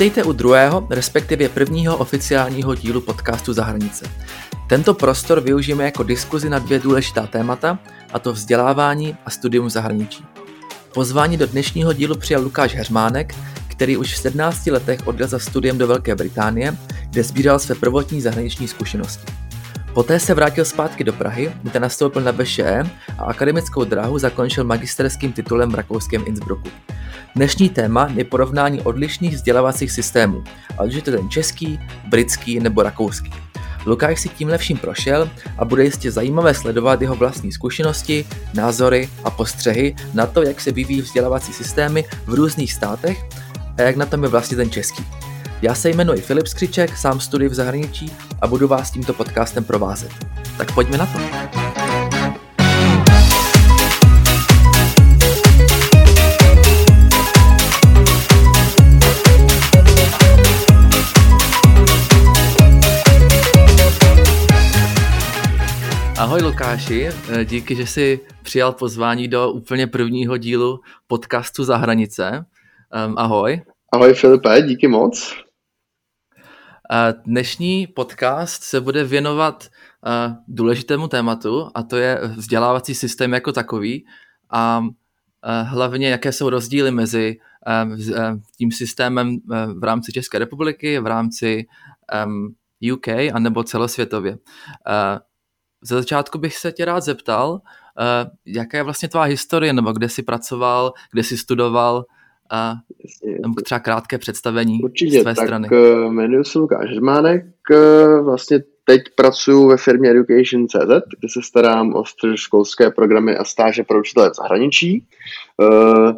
Vítejte u druhého, respektive prvního oficiálního dílu podcastu Zahranice. Tento prostor využijeme jako diskuzi na dvě důležitá témata, a to vzdělávání a studium v zahraničí. Pozvání do dnešního dílu přijal Lukáš Heřmánek, který už v 17 letech odjel za studiem do Velké Británie, kde sbíral své prvotní zahraniční zkušenosti. Poté se vrátil zpátky do Prahy, kde nastoupil na VŠE a akademickou dráhu zakončil magisterským titulem v rakouském Innsbrucku. Dnešní téma je porovnání odlišných vzdělávacích systémů, ať je to ten český, britský nebo rakouský. Lukáš si tímhle vším prošel a bude jistě zajímavé sledovat jeho vlastní zkušenosti, názory a postřehy na to, jak se vyvíjí vzdělávací systémy v různých státech a jak na tom je vlastně ten český. Já se jmenuji Filip Skřiček, sám studuji v zahraničí a budu vás tímto podcastem provázet. Tak pojďme na to. Ahoj Lukáši, díky, že jsi přijal pozvání do úplně prvního dílu podcastu Za hranice. Ahoj. Ahoj Filipe, díky moc. Dnešní podcast se bude věnovat důležitému tématu a to je vzdělávací systém jako takový a hlavně jaké jsou rozdíly mezi tím systémem v rámci České republiky, v rámci UK a nebo celosvětově. Za začátku bych se tě rád zeptal, jaká je vlastně tvá historie, nebo kde jsi pracoval, kde jsi studoval, a nebo třeba krátké představení Určitě, z tvé tak strany. Uh, jmenuji se Lukáš Žmánek, uh, vlastně teď pracuji ve firmě Education.cz, kde se starám o středoškolské programy a stáže pro učitele v zahraničí. Uh,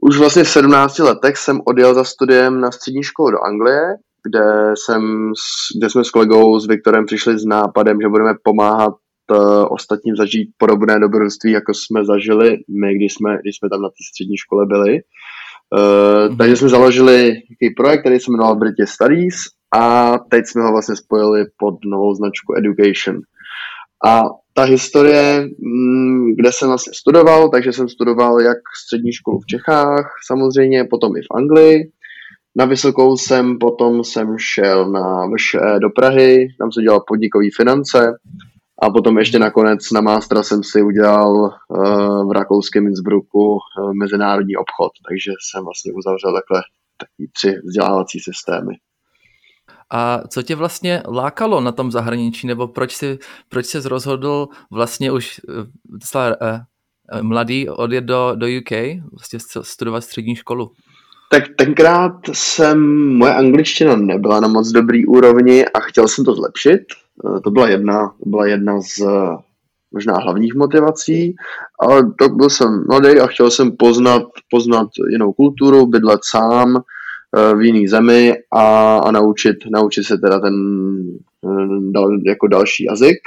už vlastně v 17 letech jsem odjel za studiem na střední školu do Anglie, kde, jsem, kde jsme s kolegou, s Viktorem přišli s nápadem, že budeme pomáhat ostatním zažít podobné dobrodružství, jako jsme zažili my, když jsme, když jsme tam na té střední škole byli. Uh, takže jsme založili takový projekt, který se jmenoval British Studies a teď jsme ho vlastně spojili pod novou značku Education. A ta historie, mm, kde jsem vlastně studoval, takže jsem studoval jak střední školu v Čechách, samozřejmě, potom i v Anglii. Na vysokou jsem, potom jsem šel na VŠE do Prahy, tam jsem dělal podnikový finance a potom ještě nakonec na mástra jsem si udělal uh, v rakouském Innsbrucku uh, mezinárodní obchod, takže jsem vlastně uzavřel takhle taky tři vzdělávací systémy. A co tě vlastně lákalo na tom zahraničí, nebo proč jsi, proč jsi rozhodl vlastně už uh, mladý odjet do, do UK, vlastně studovat střední školu? Tak tenkrát jsem, moje angličtina nebyla na moc dobrý úrovni a chtěl jsem to zlepšit, Eh, to byla jedna, to byla jedna z eh, možná hlavních motivací, ale to byl jsem mladý a chtěl jsem poznat, poznat jinou kulturu, bydlet sám eh, v jiný zemi a, a naučit, naučit se teda ten jako další jazyk.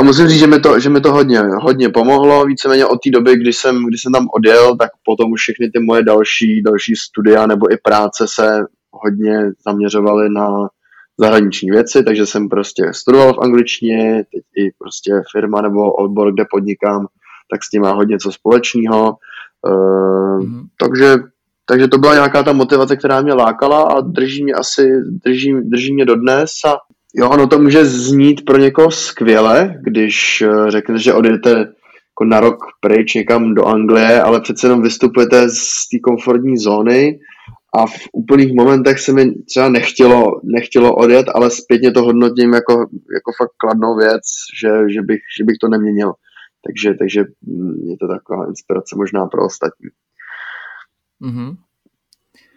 A musím říct, že mi to, že mi to hodně, hodně pomohlo. Víceméně od té doby, kdy jsem, kdy jsem tam odjel, tak potom už všechny ty moje další, další studia nebo i práce se hodně zaměřovaly na, zahraniční věci, takže jsem prostě studoval v angličtině, teď i prostě firma nebo odbor, kde podnikám, tak s tím má hodně co společného. Mm-hmm. takže, takže to byla nějaká ta motivace, která mě lákala a drží mě asi, drží, drží mě dodnes a jo, ono to může znít pro někoho skvěle, když uh, řeknete, že odjedete jako na rok pryč někam do Anglie, ale přece jenom vystupujete z té komfortní zóny, a v úplných momentech se mi třeba nechtělo, nechtělo odjet, ale zpětně to hodnotím jako, jako fakt kladnou věc, že, že, bych, že bych to neměnil. Takže, takže je to taková inspirace možná pro ostatní. Mm-hmm.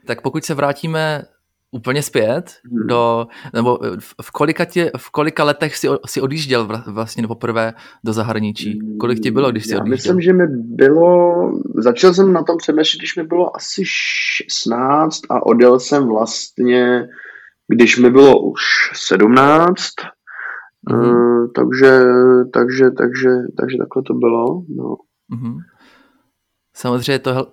Tak pokud se vrátíme úplně zpět, hmm. do, nebo v kolika, tě, v kolika letech si, si odjížděl vlastně poprvé do zahraničí? Kolik ti bylo, když jsi Já odjížděl? myslím, že mi bylo, začal jsem na tom přemýšlet, když mi bylo asi 16 a odjel jsem vlastně, když mi bylo už 17, hmm. uh, takže, takže, takže, takže takhle to bylo. No. Hmm. Samozřejmě to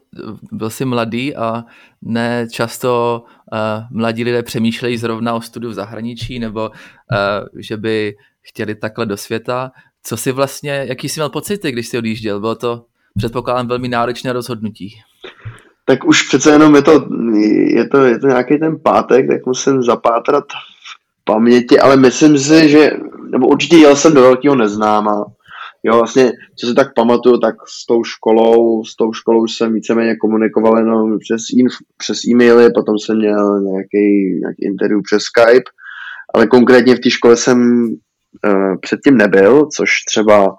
byl jsi mladý a ne často uh, mladí lidé přemýšlejí zrovna o studiu v zahraničí nebo uh, že by chtěli takhle do světa. Co si vlastně, jaký jsi měl pocity, když jsi odjížděl? Bylo to, předpokládám, velmi náročné rozhodnutí. tak už přece jenom je to, je to, je to nějaký ten pátek, tak musím zapátrat v paměti, ale myslím si, že, nebo určitě jel jsem do velkého neznáma. Jo, vlastně, co si tak pamatuju, tak s tou školou, s tou školou jsem víceméně komunikoval jenom přes, inf, přes e-maily, potom jsem měl nějaký, nějaký interview přes Skype, ale konkrétně v té škole jsem uh, předtím nebyl, což třeba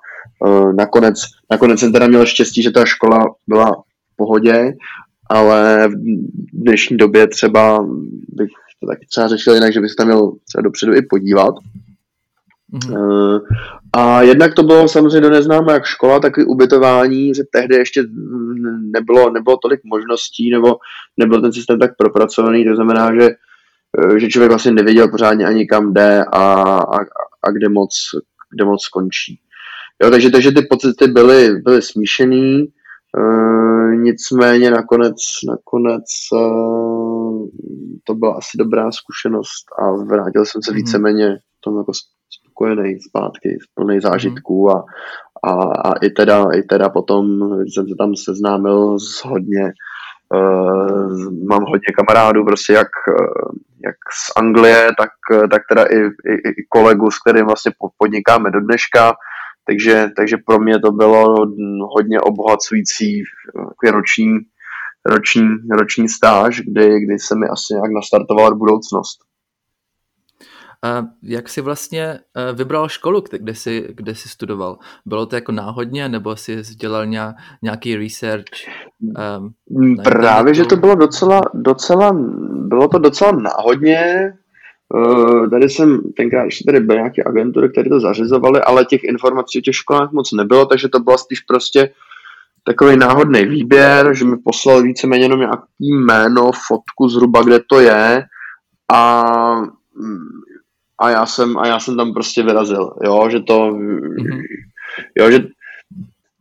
uh, nakonec, nakonec jsem teda měl štěstí, že ta škola byla v pohodě ale v dnešní době třeba bych to taky třeba řešil jinak, že bych se tam měl třeba dopředu i podívat. Mm-hmm. A jednak to bylo samozřejmě do neznáma jak škola, tak i ubytování, že tehdy ještě nebylo, nebylo tolik možností, nebo nebyl ten systém tak propracovaný, to znamená, že, eh, že člověk vlastně nevěděl pořádně ani kam jde a, a, a kde, moc, kde moc skončí. Jo, takže, takže ty pocity byly, byly smíšený, Uh, nicméně nakonec, nakonec uh, to byla asi dobrá zkušenost a vrátil jsem se mm. víceméně tom jako spokojený zpátky, plný zážitků a, a, a i, teda, i teda potom jsem se tam seznámil s hodně Uh, mám hodně kamarádů, prostě jak, jak z Anglie, tak, tak teda i, i, i kolegu, s kterým vlastně podnikáme do dneška, takže, takže pro mě to bylo hodně obohacující roční, roční, roční stáž, kdy, kdy se mi asi nějak nastartovala budoucnost. A jak jsi vlastně e, vybral školu, kde jsi, kde jsi studoval? Bylo to jako náhodně, nebo jsi dělal nějaký research? Um, Právě, že to bylo docela, docela, bylo to docela náhodně, Uh, tady jsem tenkrát ještě tady byly nějaké agentury, které to zařizovaly, ale těch informací o těch školách moc nebylo, takže to bylo spíš prostě takový náhodný výběr, že mi poslal víceméně jenom nějaký jméno, fotku zhruba, kde to je a, a, já, jsem, a já jsem tam prostě vyrazil, jo, že to, mm-hmm. jo, že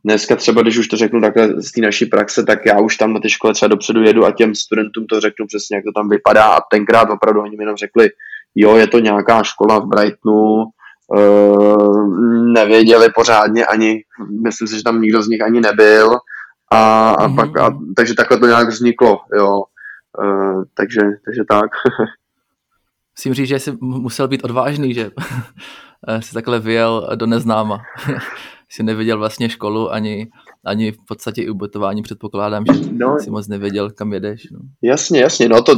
dneska třeba, když už to řeknu takhle z té naší praxe, tak já už tam na té škole třeba dopředu jedu a těm studentům to řeknu přesně, jak to tam vypadá a tenkrát opravdu oni mi jenom řekli, jo, je to nějaká škola v Brightonu, uh, nevěděli pořádně ani, myslím si, že tam nikdo z nich ani nebyl a, a mm-hmm. pak, a, takže takhle to nějak vzniklo, jo, uh, takže, takže tak. Musím říct, že jsi musel být odvážný, že jsi takhle vyjel do neznáma. jsi neviděl vlastně školu ani, ani v podstatě i ubytování předpokládám, že no, si moc nevěděl, kam jedeš. No. Jasně, jasně, no to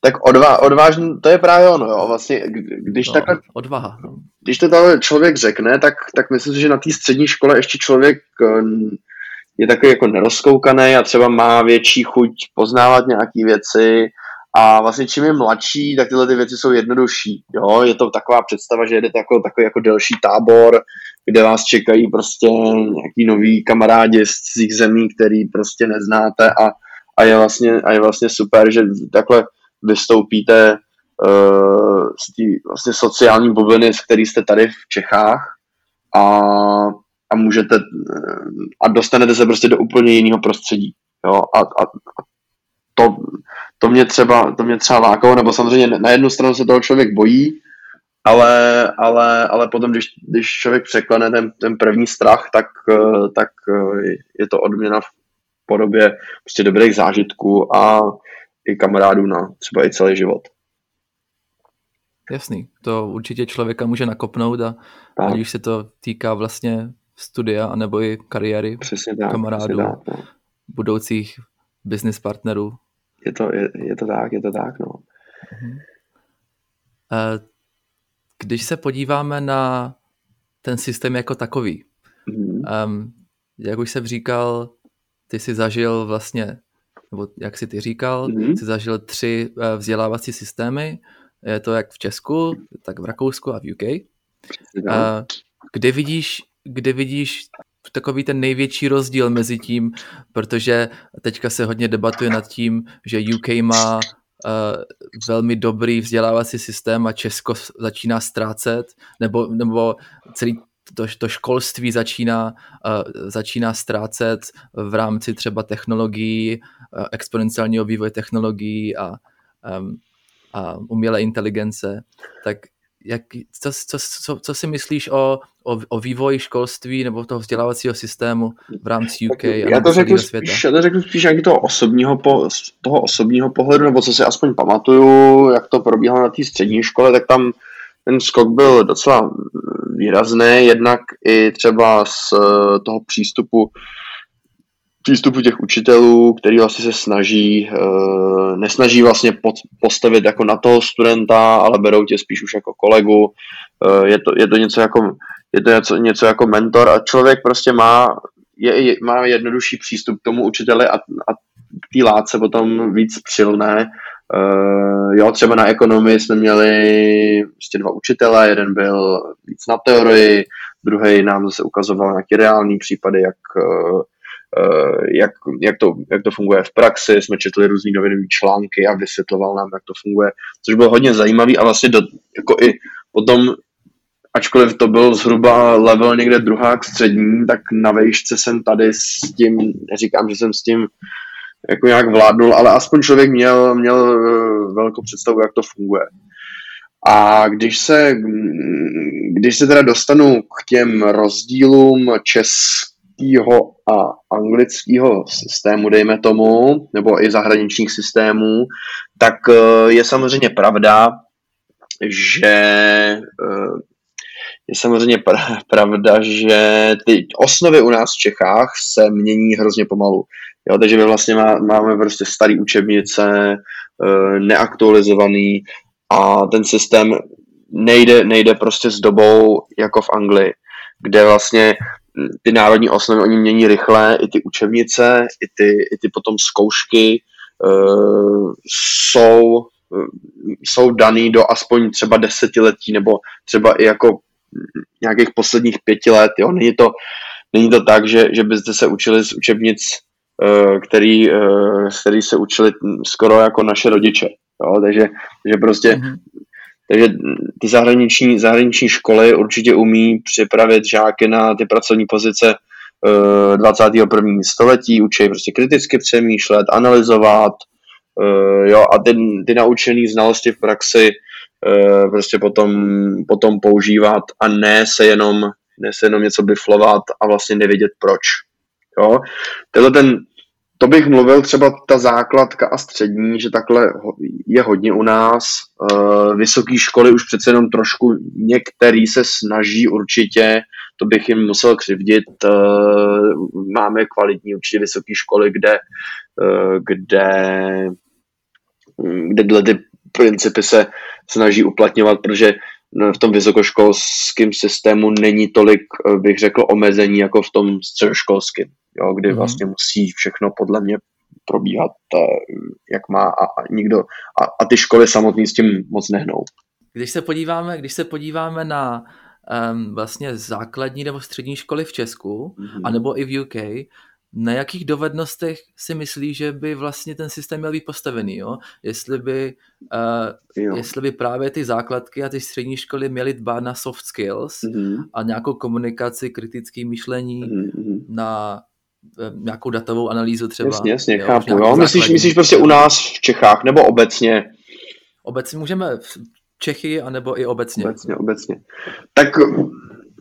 tak odvá, odvážný, to je právě ono, jo, vlastně, když no, takhle, odvaha, no. když to tam člověk řekne, tak, tak myslím si, že na té střední škole ještě člověk eh, je takový jako nerozkoukaný a třeba má větší chuť poznávat nějaké věci a vlastně čím je mladší, tak tyhle ty věci jsou jednodušší. Jo? Je to taková představa, že jedete jako, takový jako delší tábor, kde vás čekají prostě nějaký nový kamarádi z cizích zemí, který prostě neznáte a, a, je vlastně, a je vlastně super, že takhle vystoupíte uh, z té vlastně sociální bubliny, z který jste tady v Čechách a, a můžete a dostanete se prostě do úplně jiného prostředí. Jo? A, a, a to, to mě třeba, to mě třeba lákalo, nebo samozřejmě na jednu stranu se toho člověk bojí, ale, ale, ale potom, když, když člověk překlene ten, ten první strach, tak, eh, tak eh, je to odměna v podobě prostě dobrých zážitků a i kamarádů na třeba i celý život. Jasný, to určitě člověka může nakopnout a tak. už se to týká vlastně studia anebo i kariéry přesně tak, kamarádů, přesně tak, budoucích business partnerů. Je to, je, je to tak, je to tak, no. Uh-huh. Když se podíváme na ten systém jako takový, mm-hmm. um, jak už jsem říkal, ty jsi zažil vlastně, nebo jak si ty říkal, mm-hmm. jsi zažil tři uh, vzdělávací systémy, je to jak v Česku, tak v Rakousku a v UK. Uh, kde vidíš, kde vidíš takový ten největší rozdíl mezi tím, protože teďka se hodně debatuje nad tím, že UK má uh, velmi dobrý vzdělávací systém a Česko začíná ztrácet, nebo, nebo celý to, to školství začíná, uh, začíná ztrácet v rámci třeba technologií, uh, exponenciálního vývoje technologií a, um, a umělé inteligence, tak jak, co, co, co, co si myslíš o, o, o vývoji školství nebo toho vzdělávacího systému v rámci UK a já to řeknu světa? Spíš, já to řeknu spíš jak toho osobního, po, toho osobního pohledu, nebo co si aspoň pamatuju, jak to probíhalo na té střední škole, tak tam ten skok byl docela výrazný, jednak i třeba z toho přístupu přístupu těch učitelů, který vlastně se snaží, uh, nesnaží vlastně postavit jako na toho studenta, ale berou tě spíš už jako kolegu. Uh, je, to, je to něco jako je to něco, něco jako mentor a člověk prostě má, je, má jednodušší přístup k tomu učiteli a, a k té látce potom víc přilné. Uh, jo, třeba na ekonomii jsme měli prostě dva učitele, jeden byl víc na teorii, druhý nám zase ukazoval nějaké reální případy, jak Eh, jak, jak, to, jak to funguje v praxi, jsme četli různý novinové články a vysvětloval nám, jak to funguje, což bylo hodně zajímavý a vlastně do, jako i potom, ačkoliv to byl zhruba level někde druhák střední, tak na vejšce jsem tady s tím, neříkám, že jsem s tím jako nějak vládnul, ale aspoň člověk měl, měl eh, velkou představu, jak to funguje. A když se, když se teda dostanu k těm rozdílům českého a anglického systému, dejme tomu, nebo i zahraničních systémů, tak eh, je samozřejmě pravda, že eh, je samozřejmě pravda, že ty osnovy u nás v Čechách se mění hrozně pomalu. Jo, takže my vlastně má, máme prostě starý učebnice, eh, neaktualizovaný a ten systém nejde, nejde prostě s dobou jako v Anglii, kde vlastně ty národní osnovy, oni mění rychle, i ty učebnice, i ty, i ty potom zkoušky uh, jsou, uh, jsou daný do aspoň třeba desetiletí, nebo třeba i jako nějakých posledních pěti let, jo, není to, není to tak, že, že byste se učili z učebnic, uh, který, uh, který se učili skoro jako naše rodiče, jo, takže, takže prostě mm-hmm. Takže ty zahraniční, zahraniční školy určitě umí připravit žáky na ty pracovní pozice 21. Eh, století, učí prostě kriticky přemýšlet, analyzovat, eh, jo, a ty, ty naučené znalosti v praxi eh, prostě potom, potom používat a ne se jenom, ne se jenom něco biflovat a vlastně nevědět proč. Jo. Tenhle ten to bych mluvil třeba ta základka a střední, že takhle je hodně u nás. Eh, Vysoké školy už přece jenom trošku některý se snaží určitě, to bych jim musel křivdit. Eh, máme kvalitní určitě vysoké školy, kde, eh, kde, kde ty principy se snaží uplatňovat, protože v tom vysokoškolském systému není tolik, bych řekl, omezení jako v tom středoškolském jo, kdy mm. vlastně musí všechno podle mě probíhat, eh, jak má a, a nikdo, a, a ty školy samotný s tím moc nehnou. Když se podíváme, když se podíváme na um, vlastně základní nebo střední školy v Česku, mm-hmm. anebo i v UK, na jakých dovednostech si myslí, že by vlastně ten systém měl být postavený, jo? Jestli by, uh, jo. jestli by právě ty základky a ty střední školy měly dbát na soft skills mm-hmm. a nějakou komunikaci, kritické myšlení, mm-hmm. na nějakou datovou analýzu třeba. Jasně, jasně, jo, chápu. Jo. Myslíš, myslíš prostě u nás v Čechách nebo obecně? Obecně můžeme v Čechy, anebo i obecně. Obecně, obecně. Tak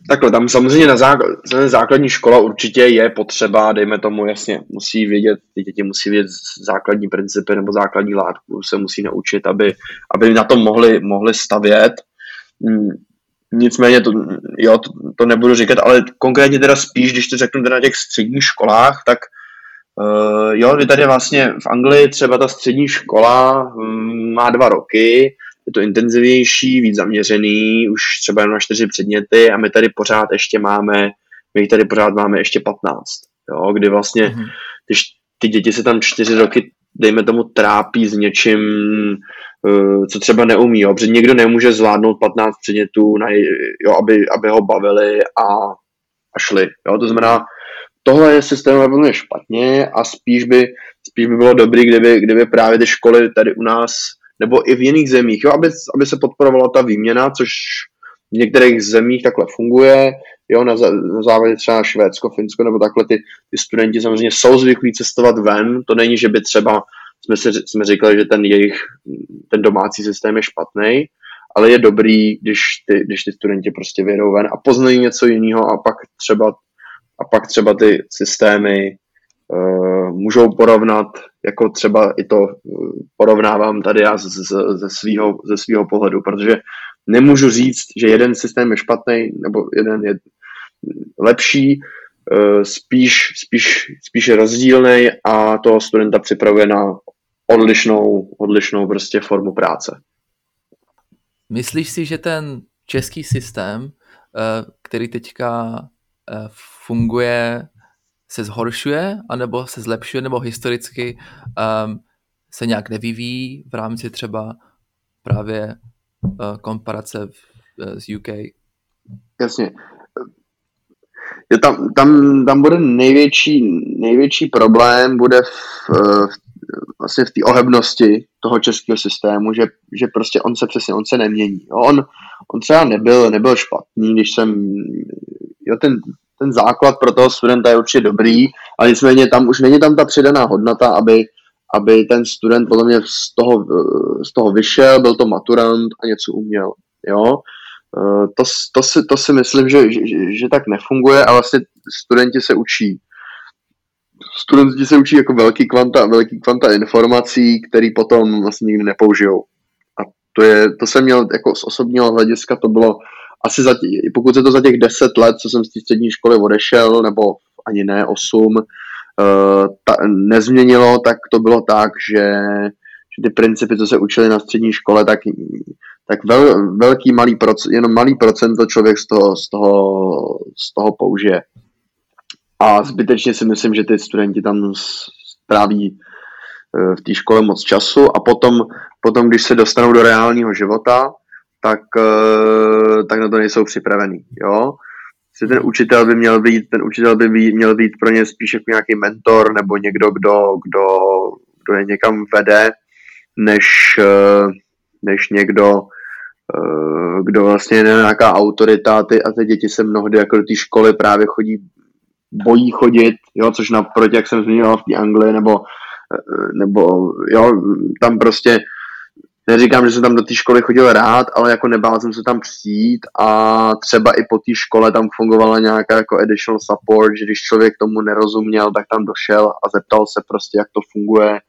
takhle, tam samozřejmě na základ, základní škola určitě je potřeba, dejme tomu jasně, musí vědět, ty děti musí vědět základní principy nebo základní látku, se musí naučit, aby, aby na tom mohli, mohli stavět. Nicméně to, jo, to, to nebudu říkat, ale konkrétně teda spíš, když to řeknu teda na těch středních školách, tak uh, jo, vy tady vlastně v Anglii třeba ta střední škola um, má dva roky, je to intenzivnější, víc zaměřený, už třeba jen na čtyři předměty a my tady pořád ještě máme, my tady pořád máme ještě 15, jo, kdy vlastně mm-hmm. ty, ty děti se tam čtyři roky, dejme tomu, trápí s něčím, co třeba neumí, jo, protože někdo nemůže zvládnout 15 předmětů, na, jo, aby, aby ho bavili a, a šli. Jo. To znamená, tohle je systémové velmi špatně a spíš by, spíš by bylo dobré, kdyby, kdyby právě ty školy tady u nás nebo i v jiných zemích, jo, aby, aby se podporovala ta výměna, což v některých zemích takhle funguje, jo, na, na závodě třeba Švédsko, Finsko nebo takhle ty, ty studenti samozřejmě jsou zvyklí cestovat ven, to není, že by třeba jsme, si, jsme říkali, že ten jejich ten domácí systém je špatný, ale je dobrý, když ty, když ty studenti prostě vyjedou ven a poznají něco jiného a pak třeba, a pak třeba ty systémy uh, můžou porovnat, jako třeba i to uh, porovnávám tady já z, z, ze svého ze svýho pohledu, protože nemůžu říct, že jeden systém je špatný nebo jeden je lepší, spíš, spíš, spíš je rozdílný a toho studenta připravuje na odlišnou, odlišnou prostě formu práce. Myslíš si, že ten český systém, který teďka funguje se zhoršuje, anebo se zlepšuje, nebo historicky um, se nějak nevyvíjí v rámci třeba právě komparace s UK? Jasně. Je tam, tam, tam bude největší, největší problém bude v, v, vlastně v té ohebnosti toho českého systému, že, že prostě on se přesně, on se nemění. On, on třeba nebyl, nebyl špatný, když jsem, jo, ten, ten základ pro toho studenta je určitě dobrý, ale nicméně tam už není tam ta přidaná hodnota, aby, aby ten student podle mě z toho, z toho vyšel, byl to maturant a něco uměl. Jo? Eh, to, to, si, to si myslím, že, že, že tak nefunguje a vlastně studenti se učí. Studenti se učí jako velký kvanta, velký kvanta informací, který potom vlastně nikdy nepoužijou. A to, je, to jsem měl jako z osobního hlediska, to bylo asi za, pokud se to za těch deset let, co jsem z té střední školy odešel, nebo ani ne osm, uh, ta, nezměnilo, tak to bylo tak, že ty principy, co se učili na střední škole, tak, tak vel, velký malý procent, jenom malý procento člověk z toho, z toho, z toho použije. A zbytečně si myslím, že ty studenti tam stráví eh, v té škole moc času a potom, potom, když se dostanou do reálního života, tak, eh, tak na to nejsou připravený, jo. Ten učitel by měl být, ten učitel by měl být pro ně spíš jako nějaký mentor nebo někdo, kdo, kdo, kdo je někam vede, než, eh, než někdo, eh, kdo vlastně je nějaká autorita ty, a ty děti se mnohdy jako do té školy právě chodí, bojí chodit, jo, což naproti, jak jsem zmínil v té Anglii, nebo, nebo jo, tam prostě neříkám, že jsem tam do té školy chodil rád, ale jako nebál jsem se tam přijít a třeba i po té škole tam fungovala nějaká jako additional support, že když člověk tomu nerozuměl, tak tam došel a zeptal se prostě, jak to funguje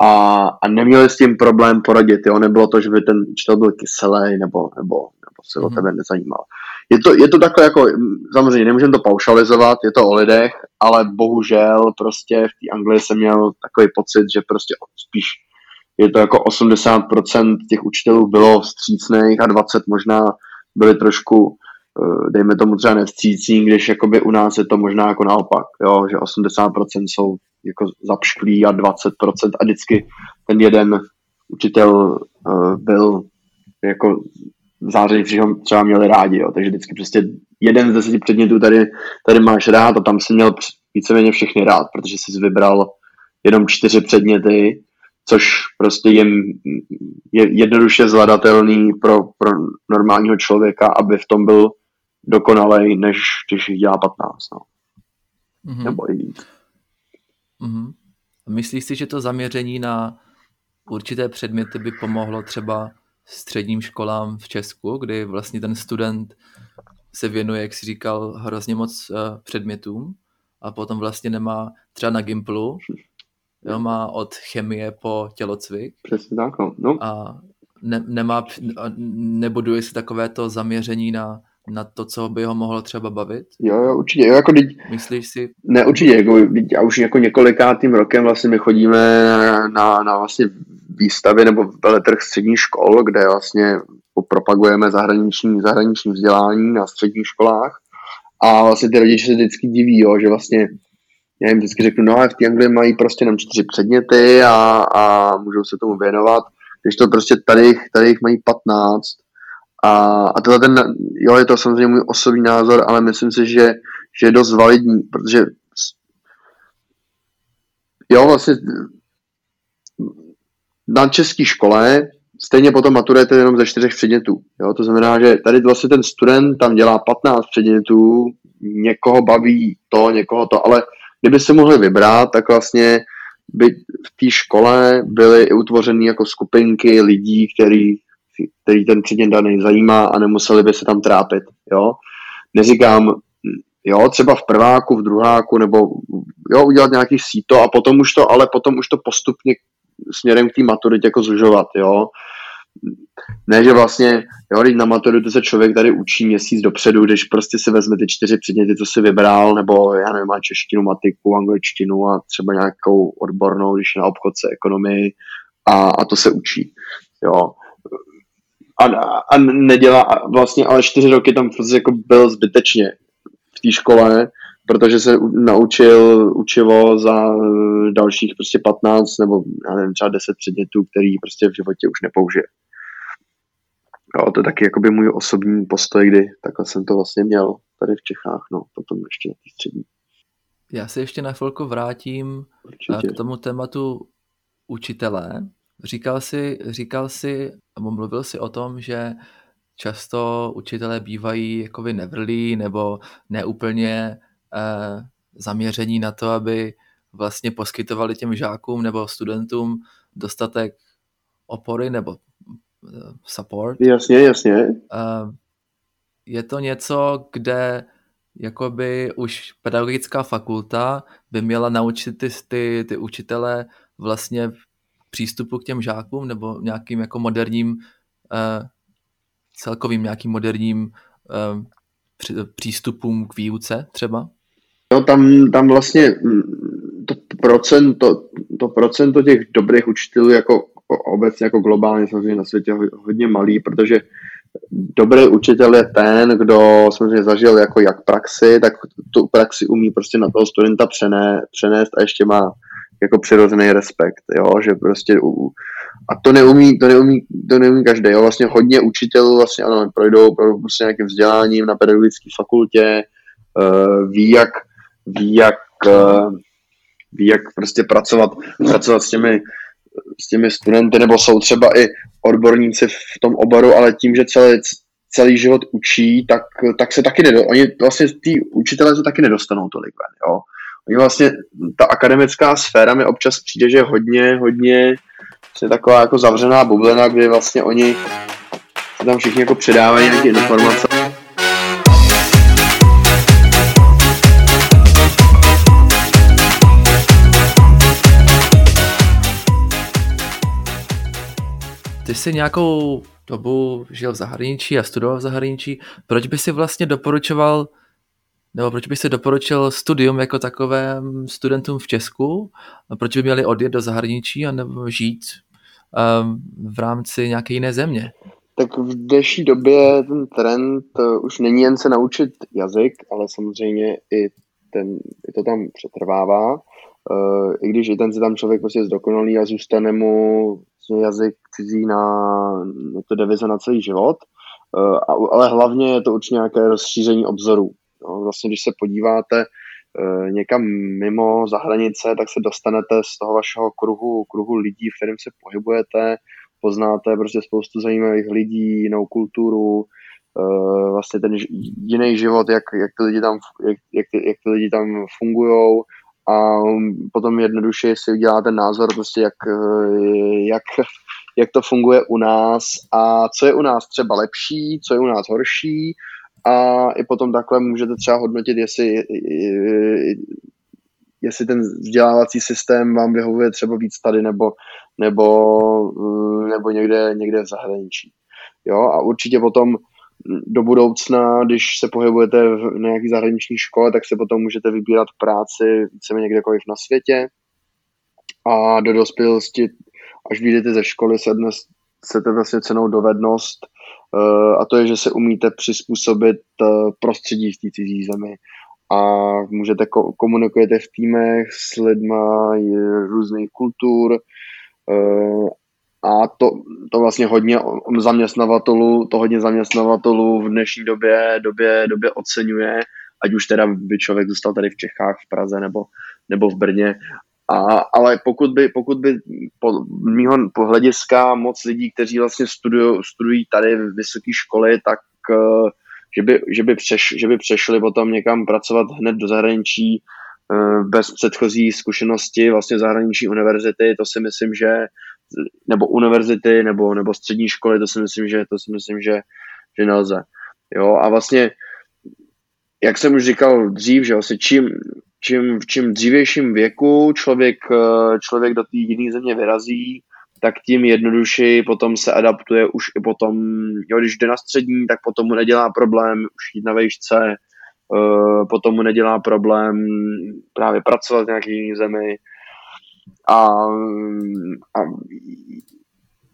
a, a neměli s tím problém poradit, jo, nebylo to, že by ten učitel byl kyselý nebo, nebo, nebo se o mhm. tebe nezajímal. Je to, je to takhle jako, samozřejmě nemůžeme to paušalizovat, je to o lidech, ale bohužel prostě v té Anglii jsem měl takový pocit, že prostě spíš je to jako 80% těch učitelů bylo vstřícných a 20 možná byli trošku, dejme tomu třeba nevstřícní, když jakoby u nás je to možná jako naopak, jo, že 80% jsou jako zapšklí a 20% a vždycky ten jeden učitel uh, byl jako záření, třeba měli rádi, jo, takže vždycky prostě jeden z deseti předmětů tady, tady máš rád a tam si měl víceméně všechny rád, protože jsi vybral jenom čtyři předměty což prostě je, je jednoduše zvladatelný pro, pro normálního člověka, aby v tom byl dokonalej, než když jich dělá 15. No. Mm-hmm. Nebo i víc. Mm-hmm. Myslíš si, že to zaměření na určité předměty by pomohlo třeba středním školám v Česku, kdy vlastně ten student se věnuje, jak jsi říkal, hrozně moc uh, předmětům a potom vlastně nemá třeba na Gimplu Jo, má od chemie po tělocvik. Přesně tak, no. no. A ne, nemá, nebuduje si takové to zaměření na, na to, co by ho mohlo třeba bavit? Jo, jo, určitě. Jo, jako, teď, Myslíš si? Ne, určitě. Jako, a už jako několikátým rokem vlastně my chodíme na, na vlastně výstavy nebo veletrh středních škol, kde vlastně propagujeme zahraniční, zahraniční vzdělání na středních školách. A vlastně ty rodiče se vždycky diví, jo, že vlastně já jim vždycky řeknu, no ale v té Anglii mají prostě jenom čtyři předměty a, a můžou se tomu věnovat, když to prostě tady, tady jich mají 15 a, a tohle ten, jo, je to samozřejmě můj osobní názor, ale myslím si, že, že je dost validní, protože jo, vlastně na české škole stejně potom maturujete jenom ze čtyřech předmětů. Jo? To znamená, že tady vlastně ten student tam dělá 15 předmětů, někoho baví to, někoho to, ale kdyby se mohli vybrat, tak vlastně by v té škole byly utvořeny jako skupinky lidí, který který ten předmět daný zajímá a nemuseli by se tam trápit. Jo? Neříkám, jo, třeba v prváku, v druháku, nebo jo, udělat nějaký síto a potom už to, ale potom už to postupně směrem k té maturitě jako zužovat, jo. Ne, že vlastně, jo, na maturitu se člověk tady učí měsíc dopředu, když prostě si vezme ty čtyři předměty, co si vybral, nebo já nevím, má češtinu, matiku, angličtinu a třeba nějakou odbornou, když na obchodce, ekonomii a, a to se učí, jo. A, a nedělá, vlastně ale čtyři roky tam prostě jako byl zbytečně v té škole, protože se naučil učivo za eh, dalších prostě 15 nebo já nevím, třeba 10 předmětů, který prostě v životě už nepoužije. Jo, to je taky jakoby můj osobní postoj, kdy takhle jsem to vlastně měl tady v Čechách, no, potom ještě na té střední. Já se ještě na chvilku vrátím eh, Určitě. k tomu tématu učitele. Říkal si, říkal si, nebo mluvil si o tom, že často učitelé bývají jakoby nevrlí nebo neúplně eh, zaměření na to, aby vlastně poskytovali těm žákům nebo studentům dostatek opory nebo eh, support. Jasně, jasně. Eh, je to něco, kde jakoby už pedagogická fakulta by měla naučit ty, ty, ty učitele vlastně přístupu k těm žákům nebo nějakým jako moderním eh, celkovým nějakým moderním eh, přístupům k výuce třeba? No tam, tam vlastně mm, to procento, to procento těch dobrých učitelů jako obecně jako globálně samozřejmě na světě hodně malý, protože dobrý učitel je ten, kdo samozřejmě zažil jako jak praxi, tak tu praxi umí prostě na toho studenta přené, přenést a ještě má jako přirozený respekt, jo, že prostě u, a to neumí, to neumí, to neumí každý, jo, vlastně hodně učitelů vlastně ano, projdou, prostě nějakým vzděláním na pedagogické fakultě, uh, ví jak, ví jak, uh, ví jak prostě pracovat, pracovat s těmi, s těmi studenty, nebo jsou třeba i odborníci v tom oboru, ale tím, že celý, celý život učí, tak, tak se taky nedo, oni vlastně ty učitelé se taky nedostanou tolik ven, jo. Vlastně, ta akademická sféra mi občas přijde, že hodně, hodně je taková jako zavřená bublina, kdy vlastně oni tam všichni jako předávají nějaké informace. Ty jsi nějakou dobu žil v zahraničí a studoval v zahraničí. Proč by si vlastně doporučoval nebo proč byste doporučil studium jako takovém studentům v Česku? Proč by měli odjet do zahraničí a nebo žít um, v rámci nějaké jiné země? Tak v dnešní době ten trend uh, už není jen se naučit jazyk, ale samozřejmě i, ten, i to tam přetrvává. Uh, I když i ten se tam člověk prostě zdokonalí a zůstane mu jazyk cizí na, na to devize na celý život. Uh, ale hlavně je to určitě nějaké rozšíření obzoru. No, vlastně, když se podíváte e, někam mimo za hranice, tak se dostanete z toho vašeho kruhu, kruhu lidí, v kterém se pohybujete, poznáte prostě spoustu zajímavých lidí, jinou kulturu, e, vlastně ten jiný život, jak, jak, ty lidi tam, jak, jak, ty, jak ty lidi tam fungují a potom jednoduše si uděláte názor prostě jak, jak, jak to funguje u nás. A co je u nás třeba lepší, co je u nás horší a i potom takhle můžete třeba hodnotit, jestli, jestli ten vzdělávací systém vám vyhovuje třeba víc tady nebo, nebo, nebo někde, někde v zahraničí. Jo, a určitě potom do budoucna, když se pohybujete v nějaké zahraniční škole, tak se potom můžete vybírat práci víceméně kdekoliv na světě a do dospělosti, až vyjdete ze školy, se dnes chcete vlastně cenou dovednost a to je, že se umíte přizpůsobit eh, prostředí v té cizí zemi. A můžete komunikujete v týmech s lidma různých kultur eh, a to, to vlastně hodně zaměstnavatelů, to hodně zaměstnavatelů v dnešní době, době, době oceňuje, ať už teda by člověk zůstal tady v Čechách, v Praze nebo, nebo v Brně a, ale pokud by, pokud by po mýho hlediska moc lidí, kteří vlastně studují, studují tady v vysoké školy, tak uh, že by, že, by přeš, že by přešli potom někam pracovat hned do zahraničí uh, bez předchozí zkušenosti vlastně zahraniční univerzity, to si myslím, že nebo univerzity, nebo, nebo střední školy, to si myslím, že, to si myslím, že, že nelze. Jo, a vlastně, jak jsem už říkal dřív, že vlastně čím, čím, v čím dřívějším věku člověk, eh, člověk do té jiné země vyrazí, tak tím jednodušeji potom se adaptuje už i potom, jo, když jde na střední, tak potom mu nedělá problém už jít na vejšce, uh, potom mu nedělá problém právě pracovat v nějaké jiné zemi a, a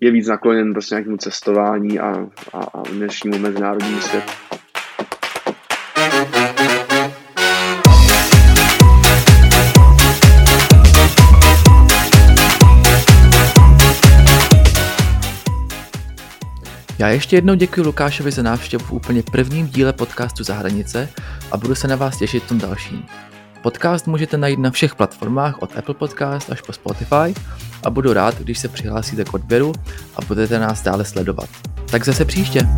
je víc nakloněn prostě nějakému cestování a, a, a dnešnímu mezinárodnímu světu. Já ještě jednou děkuji Lukášovi za návštěvu v úplně prvním díle podcastu Za hranice a budu se na vás těšit v tom dalším. Podcast můžete najít na všech platformách od Apple Podcast až po Spotify a budu rád, když se přihlásíte k odběru a budete nás dále sledovat. Tak zase příště.